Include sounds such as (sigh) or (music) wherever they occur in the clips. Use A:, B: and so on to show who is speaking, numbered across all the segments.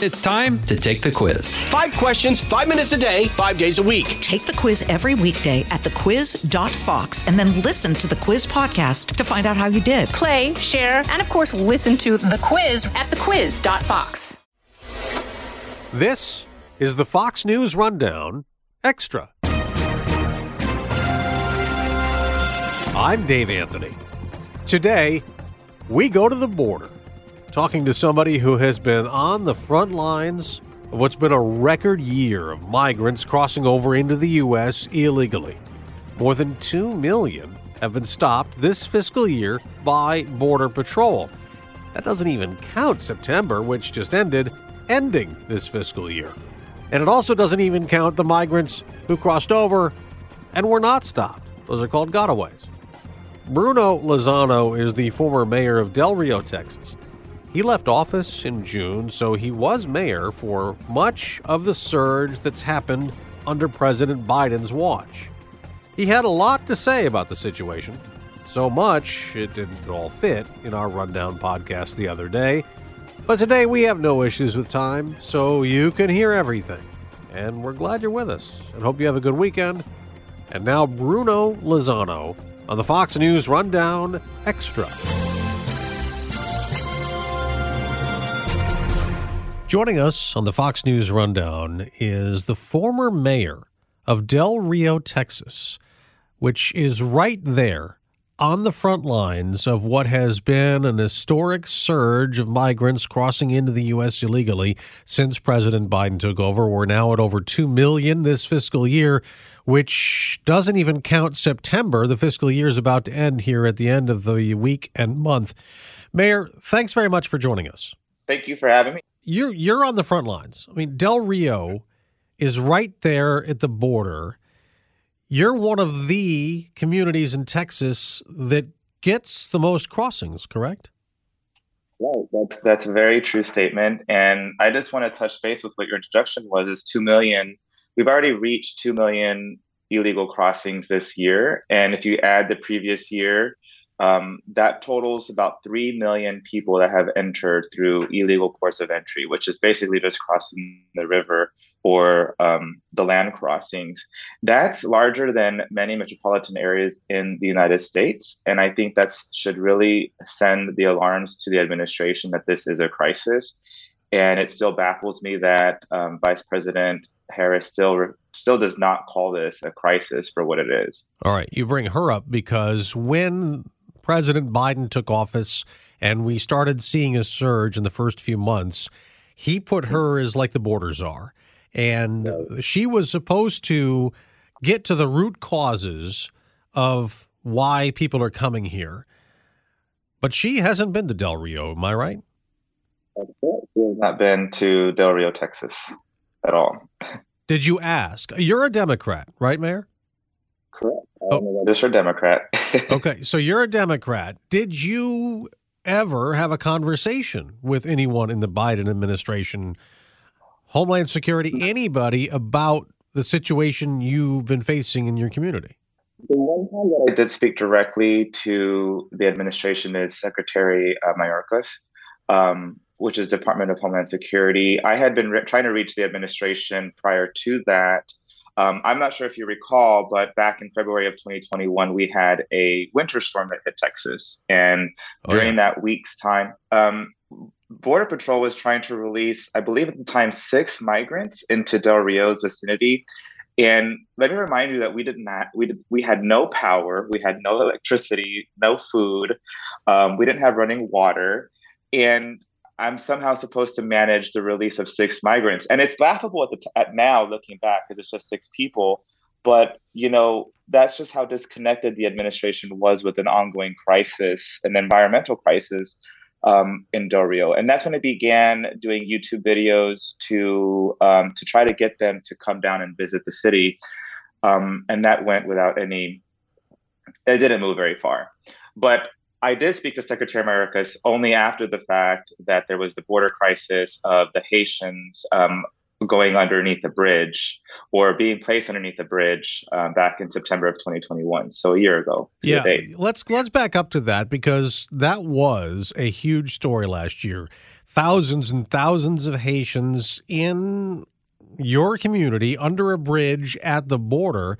A: It's time to take the quiz.
B: Five questions, five minutes a day, five days a week.
C: Take the quiz every weekday at thequiz.fox and then listen to the quiz podcast to find out how you did.
D: Play, share, and of course, listen to the quiz at thequiz.fox.
E: This is the Fox News Rundown Extra. I'm Dave Anthony. Today, we go to the border talking to somebody who has been on the front lines of what's been a record year of migrants crossing over into the U.S. illegally. More than 2 million have been stopped this fiscal year by Border Patrol. That doesn't even count September, which just ended, ending this fiscal year. And it also doesn't even count the migrants who crossed over and were not stopped. Those are called gotaways. Bruno Lozano is the former mayor of Del Rio, Texas. He left office in June, so he was mayor for much of the surge that's happened under President Biden's watch. He had a lot to say about the situation. So much it didn't all fit in our rundown podcast the other day. But today we have no issues with time, so you can hear everything. And we're glad you're with us and hope you have a good weekend. And now Bruno Lozano on the Fox News Rundown Extra. Joining us on the Fox News Rundown is the former mayor of Del Rio, Texas, which is right there on the front lines of what has been an historic surge of migrants crossing into the U.S. illegally since President Biden took over. We're now at over 2 million this fiscal year, which doesn't even count September. The fiscal year is about to end here at the end of the week and month. Mayor, thanks very much for joining us.
F: Thank you for having me
E: you're you're on the front lines. I mean, Del Rio is right there at the border. You're one of the communities in Texas that gets the most crossings, correct?
F: Right. That's that's a very true statement. And I just want to touch base with what your introduction was is two million. We've already reached two million illegal crossings this year. And if you add the previous year, um, that totals about 3 million people that have entered through illegal ports of entry, which is basically just crossing the river or um, the land crossings. That's larger than many metropolitan areas in the United States. And I think that should really send the alarms to the administration that this is a crisis. And it still baffles me that um, Vice President Harris still still does not call this a crisis for what it is.
E: All right, you bring her up because when President Biden took office and we started seeing a surge in the first few months, he put hmm. her as like the border czar. And she was supposed to get to the root causes of why people are coming here. But she hasn't been to Del Rio, am I right?
F: She has not been to Del Rio, Texas at all.
E: Did you ask? You're a Democrat, right, Mayor?
F: Correct. I'm oh. a registered Democrat. (laughs)
E: okay, so you're a Democrat. Did you ever have a conversation with anyone in the Biden administration, Homeland Security, anybody about the situation you've been facing in your community?
F: The one time that I did speak directly to the administration is Secretary uh, Mayorkas, um, which is Department of Homeland Security. I had been re- trying to reach the administration prior to that um, I'm not sure if you recall, but back in February of 2021, we had a winter storm that hit Texas. And oh, during yeah. that week's time, um, Border Patrol was trying to release, I believe at the time, six migrants into Del Rio's vicinity. And let me remind you that we did not, we, did, we had no power, we had no electricity, no food, um, we didn't have running water. And I'm somehow supposed to manage the release of six migrants. And it's laughable at the t- at now looking back because it's just six people. But you know that's just how disconnected the administration was with an ongoing crisis, an environmental crisis um, in Del Rio. And that's when it began doing YouTube videos to um, to try to get them to come down and visit the city. Um, and that went without any. It didn't move very far. But I did speak to Secretary Mayorkas only after the fact that there was the border crisis of the Haitians um, going underneath the bridge or being placed underneath the bridge um, back in September of 2021, so a year ago.
E: Yeah, let's let's back up to that because that was a huge story last year. Thousands and thousands of Haitians in your community under a bridge at the border,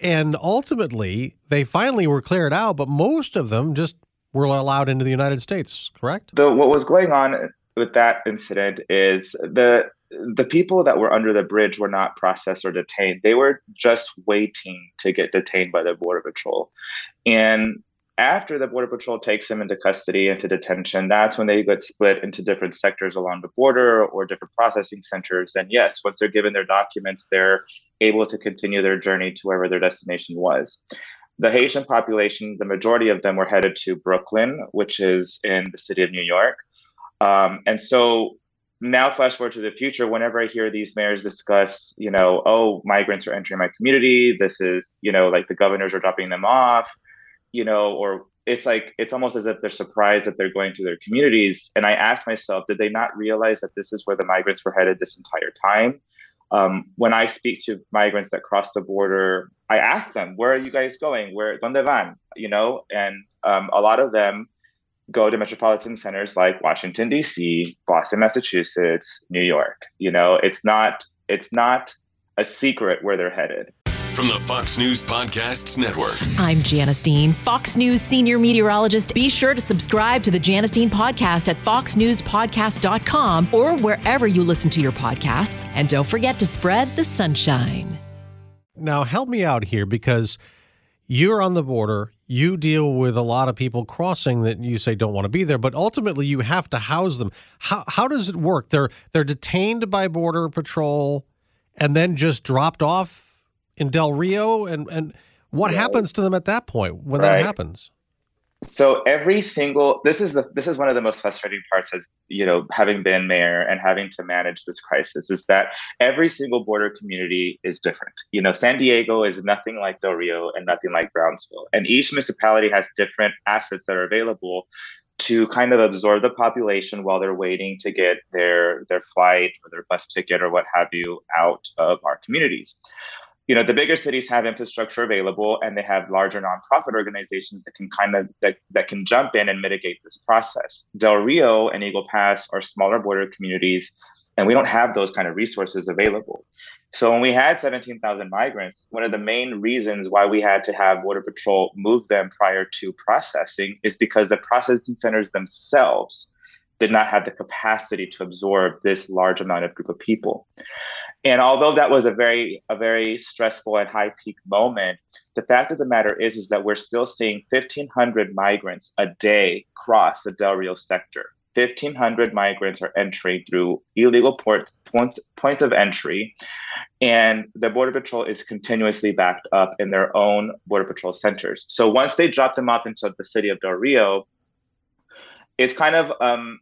E: and ultimately they finally were cleared out, but most of them just were allowed into the United States. Correct?
F: The what was going on with that incident is the the people that were under the bridge were not processed or detained. They were just waiting to get detained by the Border Patrol. And after the Border Patrol takes them into custody, into detention, that's when they get split into different sectors along the border or different processing centers. And yes, once they're given their documents, they're able to continue their journey to wherever their destination was. The Haitian population, the majority of them were headed to Brooklyn, which is in the city of New York. Um, and so now flash forward to the future whenever i hear these mayors discuss you know oh migrants are entering my community this is you know like the governors are dropping them off you know or it's like it's almost as if they're surprised that they're going to their communities and i ask myself did they not realize that this is where the migrants were headed this entire time um, when i speak to migrants that cross the border i ask them where are you guys going where donde van you know and um, a lot of them go to metropolitan centers like Washington D.C., Boston, Massachusetts, New York. You know, it's not it's not a secret where they're headed.
G: From the Fox News Podcasts Network.
H: I'm Janice Dean, Fox News senior meteorologist. Be sure to subscribe to the Janice Dean podcast at foxnewspodcast.com or wherever you listen to your podcasts. And don't forget to spread the sunshine.
E: Now, help me out here because you're on the border. You deal with a lot of people crossing that you say don't want to be there, but ultimately you have to house them. How how does it work? They're they're detained by border patrol and then just dropped off in Del Rio and and what right. happens to them at that point when right. that happens?
F: so every single this is the this is one of the most frustrating parts as you know having been mayor and having to manage this crisis is that every single border community is different you know san diego is nothing like del rio and nothing like brownsville and each municipality has different assets that are available to kind of absorb the population while they're waiting to get their their flight or their bus ticket or what have you out of our communities you know the bigger cities have infrastructure available and they have larger nonprofit organizations that can kind of that, that can jump in and mitigate this process. Del rio and eagle pass are smaller border communities and we don't have those kind of resources available. So when we had 17,000 migrants one of the main reasons why we had to have border patrol move them prior to processing is because the processing centers themselves did not have the capacity to absorb this large amount of group of people and although that was a very a very stressful and high peak moment, the fact of the matter is is that we're still seeing 1,500 migrants a day cross the Del Rio sector. 1,500 migrants are entering through illegal port, points, points of entry, and the Border Patrol is continuously backed up in their own Border Patrol centers. So once they drop them off into the city of Del Rio, it's kind of um,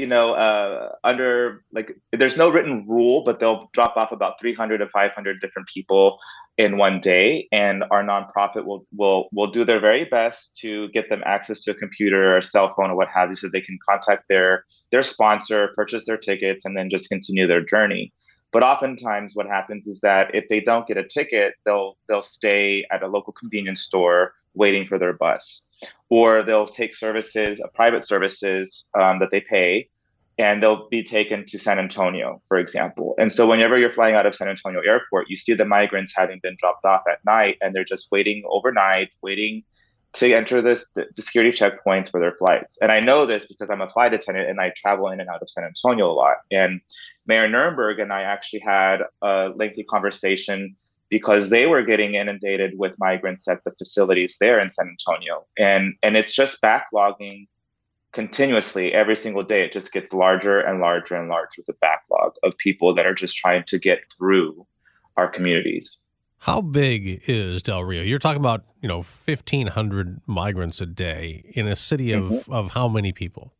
F: you know, uh, under like there's no written rule, but they'll drop off about 300 to 500 different people in one day, and our nonprofit will will will do their very best to get them access to a computer or a cell phone or what have you, so they can contact their their sponsor, purchase their tickets, and then just continue their journey. But oftentimes, what happens is that if they don't get a ticket, they'll they'll stay at a local convenience store waiting for their bus or they'll take services, uh, private services um, that they pay, and they'll be taken to San Antonio, for example. And so, whenever you're flying out of San Antonio Airport, you see the migrants having been dropped off at night, and they're just waiting overnight, waiting to enter this the security checkpoints for their flights. And I know this because I'm a flight attendant and I travel in and out of San Antonio a lot. And Mayor Nirenberg and I actually had a lengthy conversation because they were getting inundated with migrants at the facilities there in San Antonio. And and it's just backlogging continuously every single day. It just gets larger and larger and larger the backlog of people that are just trying to get through our communities.
E: How big is Del Rio? You're talking about, you know, 1500 migrants a day in a city of, mm-hmm. of how many people?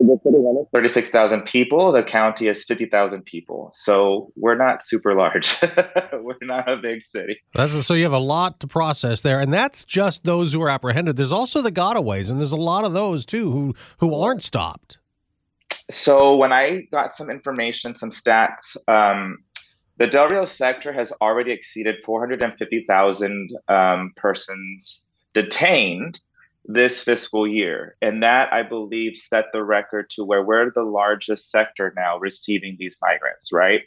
F: The city 36,000 people. The county is 50,000 people. So we're not super large. (laughs) we're not a big city.
E: That's, so you have a lot to process there. And that's just those who are apprehended. There's also the gotaways, and there's a lot of those too who, who aren't stopped.
F: so when I got some information, some stats, um, the Del Rio sector has already exceeded 450,000 um, persons detained this fiscal year. And that, I believe, set the record to where we're the largest sector now receiving these migrants, right?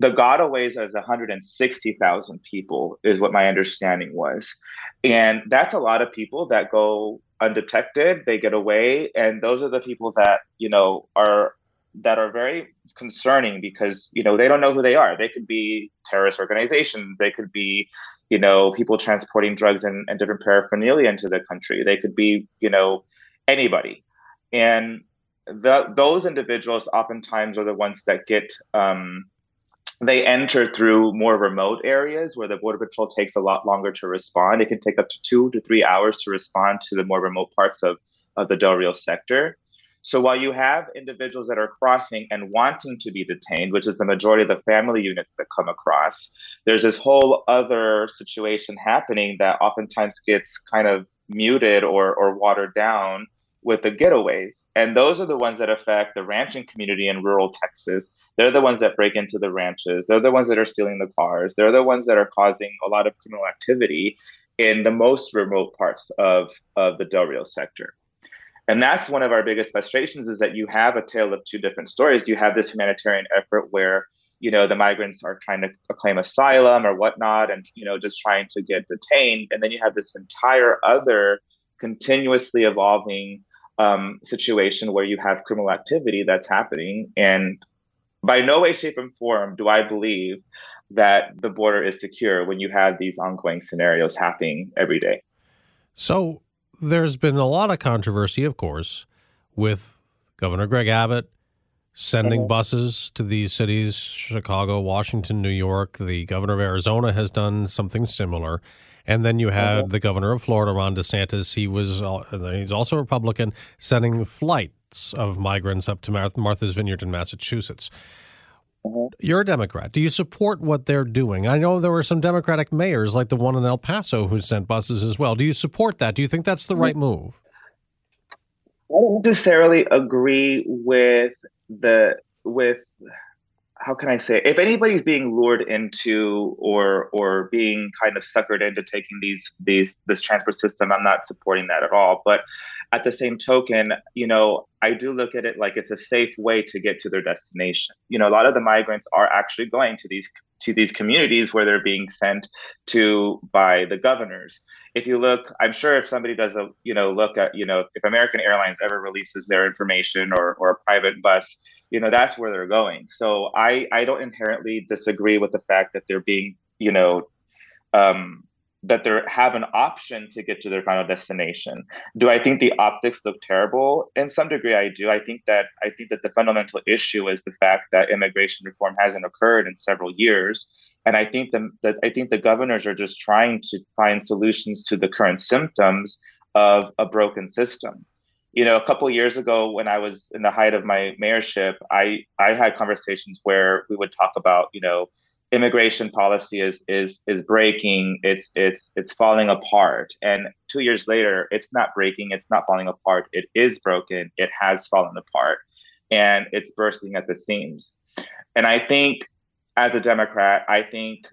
F: The gotaways as 160,000 people is what my understanding was. And that's a lot of people that go undetected, they get away. And those are the people that, you know, are that are very concerning because you know they don't know who they are they could be terrorist organizations they could be you know people transporting drugs and, and different paraphernalia into the country. They could be you know anybody. And the, those individuals oftentimes are the ones that get um, they enter through more remote areas where the border patrol takes a lot longer to respond. It can take up to two to three hours to respond to the more remote parts of, of the del rio sector so while you have individuals that are crossing and wanting to be detained, which is the majority of the family units that come across, there's this whole other situation happening that oftentimes gets kind of muted or, or watered down with the getaways. And those are the ones that affect the ranching community in rural Texas. They're the ones that break into the ranches. They're the ones that are stealing the cars. They're the ones that are causing a lot of criminal activity in the most remote parts of, of the Del Rio sector and that's one of our biggest frustrations is that you have a tale of two different stories. You have this humanitarian effort where you know the migrants are trying to claim asylum or whatnot and you know just trying to get detained. And then you have this entire other continuously evolving um, situation where you have criminal activity that's happening. And by no way shape and form do i believe that the border is secure when you have these ongoing scenarios happening every day.
E: So there's been a lot of controversy, of course, with Governor Greg Abbott sending mm-hmm. buses to these cities Chicago, Washington, New York. The governor of Arizona has done something similar. And then you had mm-hmm. the governor of Florida, Ron DeSantis. He was he's also a Republican, sending flights of migrants up to Martha's Vineyard in Massachusetts. Mm-hmm. You're a Democrat. Do you support what they're doing? I know there were some Democratic mayors, like the one in El Paso, who sent buses as well. Do you support that? Do you think that's the right move?
F: I don't necessarily agree with the with how can I say if anybody's being lured into or or being kind of suckered into taking these these this transport system, I'm not supporting that at all. But at the same token, you know, I do look at it like it's a safe way to get to their destination. You know, a lot of the migrants are actually going to these to these communities where they're being sent to by the governors. If you look, I'm sure if somebody does a, you know, look at, you know, if American Airlines ever releases their information or or a private bus, you know, that's where they're going. So I I don't inherently disagree with the fact that they're being, you know, um, that they have an option to get to their final destination. Do I think the optics look terrible? In some degree, I do. I think that I think that the fundamental issue is the fact that immigration reform hasn't occurred in several years, and I think that I think the governors are just trying to find solutions to the current symptoms of a broken system. You know, a couple years ago, when I was in the height of my mayorship, I I had conversations where we would talk about you know immigration policy is is is breaking it's it's it's falling apart. And two years later it's not breaking it's not falling apart it is broken it has fallen apart and it's bursting at the seams. And i think as a democrat i think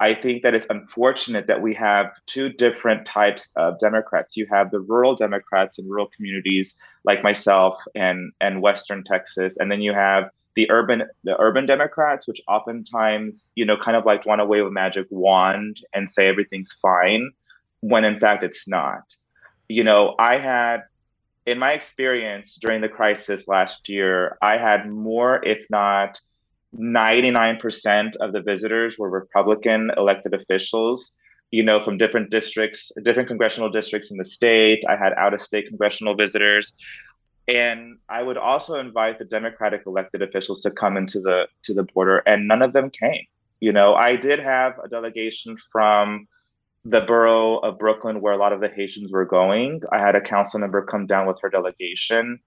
F: i think that it's unfortunate that we have two different types of democrats. You have the rural democrats in rural communities like myself and and western texas and then you have the urban the urban Democrats, which oftentimes you know kind of like want to wave a magic wand and say everything's fine, when in fact it's not. You know, I had in my experience during the crisis last year, I had more, if not 99% of the visitors were Republican elected officials, you know, from different districts, different congressional districts in the state. I had out of state congressional visitors and I would also invite the Democratic elected officials to come into the to the border, and none of them came. You know, I did have a delegation from the borough of Brooklyn where a lot of the Haitians were going. I had a council member come down with her delegation.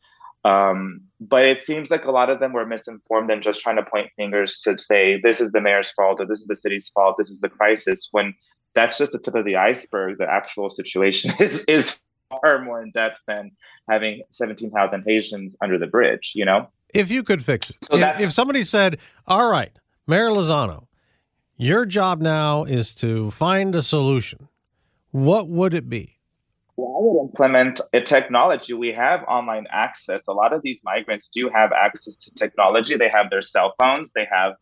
F: Um, but it seems like a lot of them were misinformed and just trying to point fingers to say this is the mayor's fault or this is the city's fault, this is the crisis, when that's just the tip of the iceberg. The actual situation (laughs) is is far more in depth than having 17,000 Haitians under the bridge, you know?
E: If you could fix it,
F: So
E: if, if somebody said, "All right, Mayor Lozano, your job now is to find a solution," what would it be?
F: Well, I would implement a technology. We have online access. A lot of these migrants do have access to technology. They have their cell phones. They have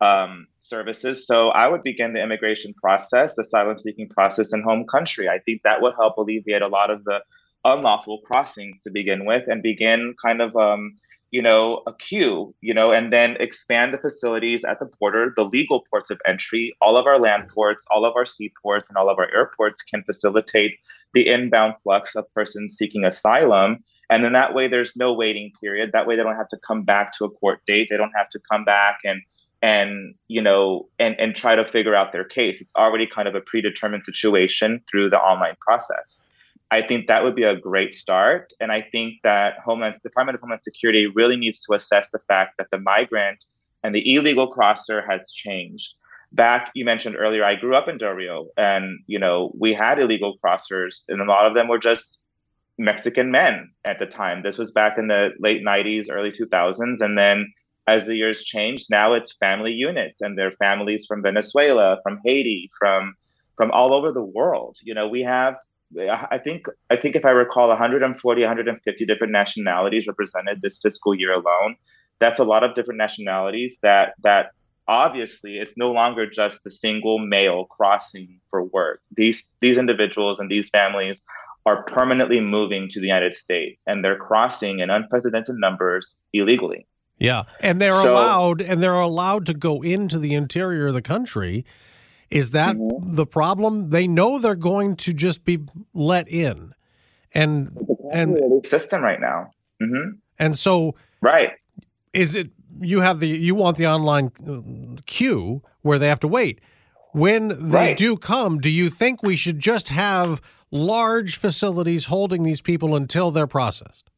F: um, services. So I would begin the immigration process, the asylum seeking process in home country. I think that would help alleviate a lot of the unlawful crossings to begin with, and begin kind of um, you know, a queue, you know, and then expand the facilities at the border, the legal ports of entry. All of our land ports, all of our seaports, and all of our airports can facilitate the inbound flux of persons seeking asylum. And then that way there's no waiting period. That way they don't have to come back to a court date. They don't have to come back and and you know and and try to figure out their case. It's already kind of a predetermined situation through the online process. I think that would be a great start. And I think that Homeland Department of Homeland Security really needs to assess the fact that the migrant and the illegal crosser has changed. Back, you mentioned earlier, I grew up in Del Rio, and you know we had illegal crossers, and a lot of them were just Mexican men at the time. This was back in the late '90s, early 2000s, and then as the years changed, now it's family units, and they're families from Venezuela, from Haiti, from from all over the world. You know, we have I think I think if I recall 140 150 different nationalities represented this fiscal year alone. That's a lot of different nationalities that that obviously it's no longer just the single male crossing for work. These these individuals and these families are permanently moving to the United States and they're crossing in unprecedented numbers illegally.
E: Yeah, and they're
F: So-
E: allowed and they're allowed to go into the interior of the country. Is that
F: Mm-hmm.
E: the problem? They know they're going to just be let in, and and
F: System right now. hmm
E: and so
F: Right.
E: is it you have the you want the online uh, queue where they have to wait when they
F: Right.
E: do come do you think we should just have large facilities holding these people until they're processed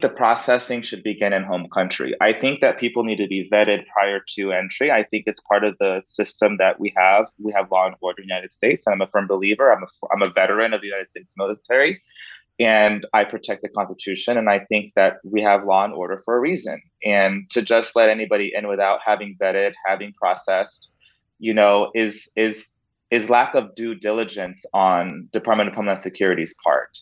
F: the processing should begin in home country. I think that people need to be vetted prior to entry. I think it's part of the system that we have. We have law and order in the United States. And I'm a firm believer. I'm a, I'm a veteran of the United States military, and I protect the Constitution. And I think that we have law and order for a reason. And to just let anybody in without having vetted, having processed, you know, is is is lack of due diligence on Department of Homeland Security's part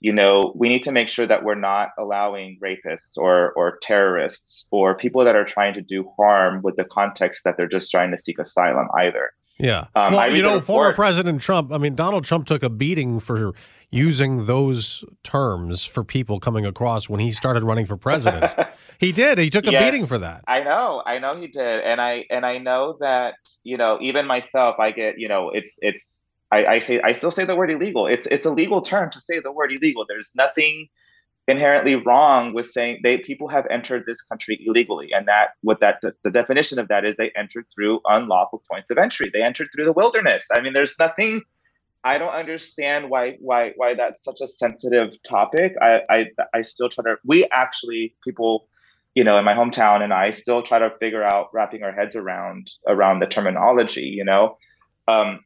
F: you know we need to make sure that we're not allowing rapists or or terrorists or people that are trying to do harm with the context that they're just trying to seek asylum either.
E: Yeah.
F: Um,
E: well you know former president trump i mean donald trump took a beating for using those terms for people coming across when he started running for president. (laughs) He did. He took a
F: Yes.
E: beating for that.
F: I know. I know he did. And i and i know that you know even myself i get you know it's it's I, I say I still say the word illegal. It's it's a legal term to say the word illegal. There's nothing inherently wrong with saying they people have entered this country illegally, and that what that the definition of that is they entered through unlawful points of entry. They entered through the wilderness. I mean, there's nothing. I don't understand why why why that's such a sensitive topic. I I, I still try to. We actually people you know in my hometown and i still try to figure out wrapping our heads around around the terminology you know um,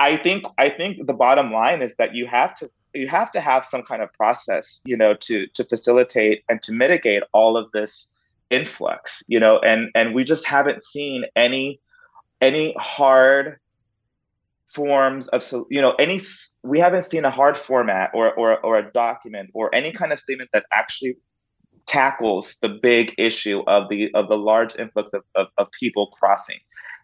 F: i think i think the bottom line is that you have to you have to have some kind of process you know to to facilitate and to mitigate all of this influx you know and and we just haven't seen any any hard forms of you know any we haven't seen a hard format or or or a document or any kind of statement that actually tackles the big issue of the of the large influx of, of, of people crossing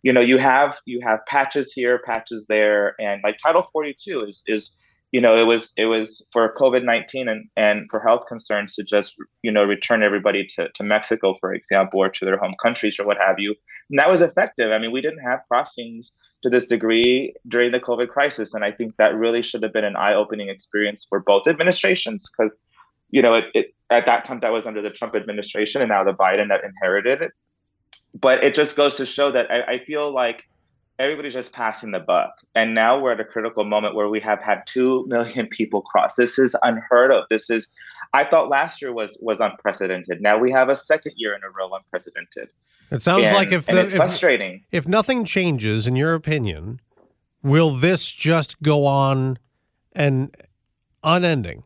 F: you know you have you have patches here patches there and like title 42 is is you know it was it was for covid-19 and and for health concerns to just you know return everybody to, to mexico for example or to their home countries or what have you and that was effective i mean we didn't have crossings to this degree during the covid crisis and i think that really should have been an eye-opening experience for both administrations because you know, it, it at that time that was under the Trump administration and now the Biden that inherited it. But it just goes to show that I, I feel like everybody's just passing the buck. And now we're at a critical moment where we have had two million people cross. This is unheard of. This is I thought last year was was unprecedented. Now we have a second year in a row unprecedented.
E: it sounds
F: And-
E: like if the,
F: it's
E: if,
F: frustrating.
E: if nothing changes in your opinion will this just go on and unending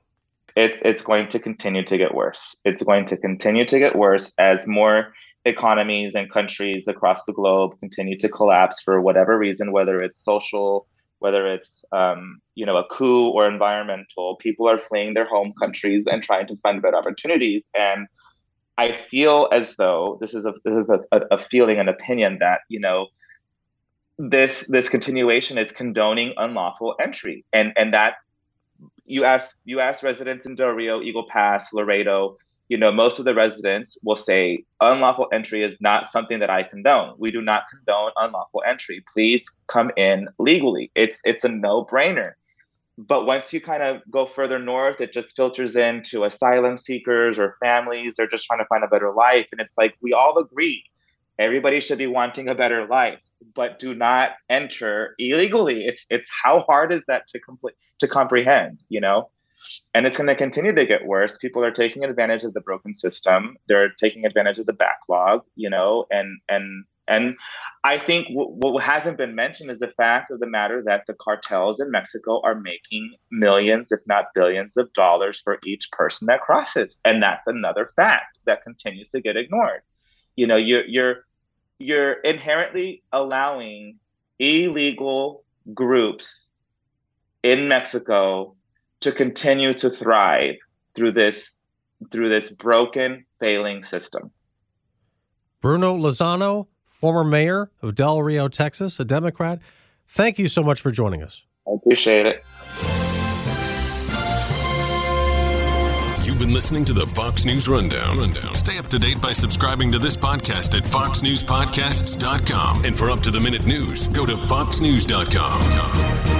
F: it's it's going to continue to get worse. It's going to continue to get worse as more economies and countries across the globe continue to collapse for whatever reason, whether it's social, whether it's um, you know a coup or environmental. People are fleeing their home countries and trying to find better opportunities. And I feel as though this is a this is a, a feeling, an opinion that you know this this continuation is condoning unlawful entry, and and that you ask you ask residents in Del Rio, Eagle Pass, Laredo, you know, most of the residents will say unlawful entry is not something that I condone. We do not condone unlawful entry. Please come in legally. It's it's a no-brainer. But once you kind of go further north, it just filters into asylum seekers or families. They're just trying to find a better life. And it's like we all agree everybody should be wanting a better life, but do not enter illegally. It's it's how hard is that to complete to comprehend, you know? And it's going to continue to get worse. People are taking advantage of the broken system. They're taking advantage of the backlog you know and and and i think w- what hasn't been mentioned is the fact of the matter that the cartels in mexico are making millions if not billions of dollars for each person that crosses. And that's another fact that continues to get ignored. You know you're you're you're inherently allowing illegal groups in mexico to continue to thrive through this through this broken failing system
E: bruno lozano former mayor of del rio texas a democrat thank you so much for joining us
F: i appreciate it
G: You've been listening to the Fox News Rundown. Rundown. Stay up to date by subscribing to this podcast at foxnewspodcasts.com. And for up to the minute news, go to foxnews.com.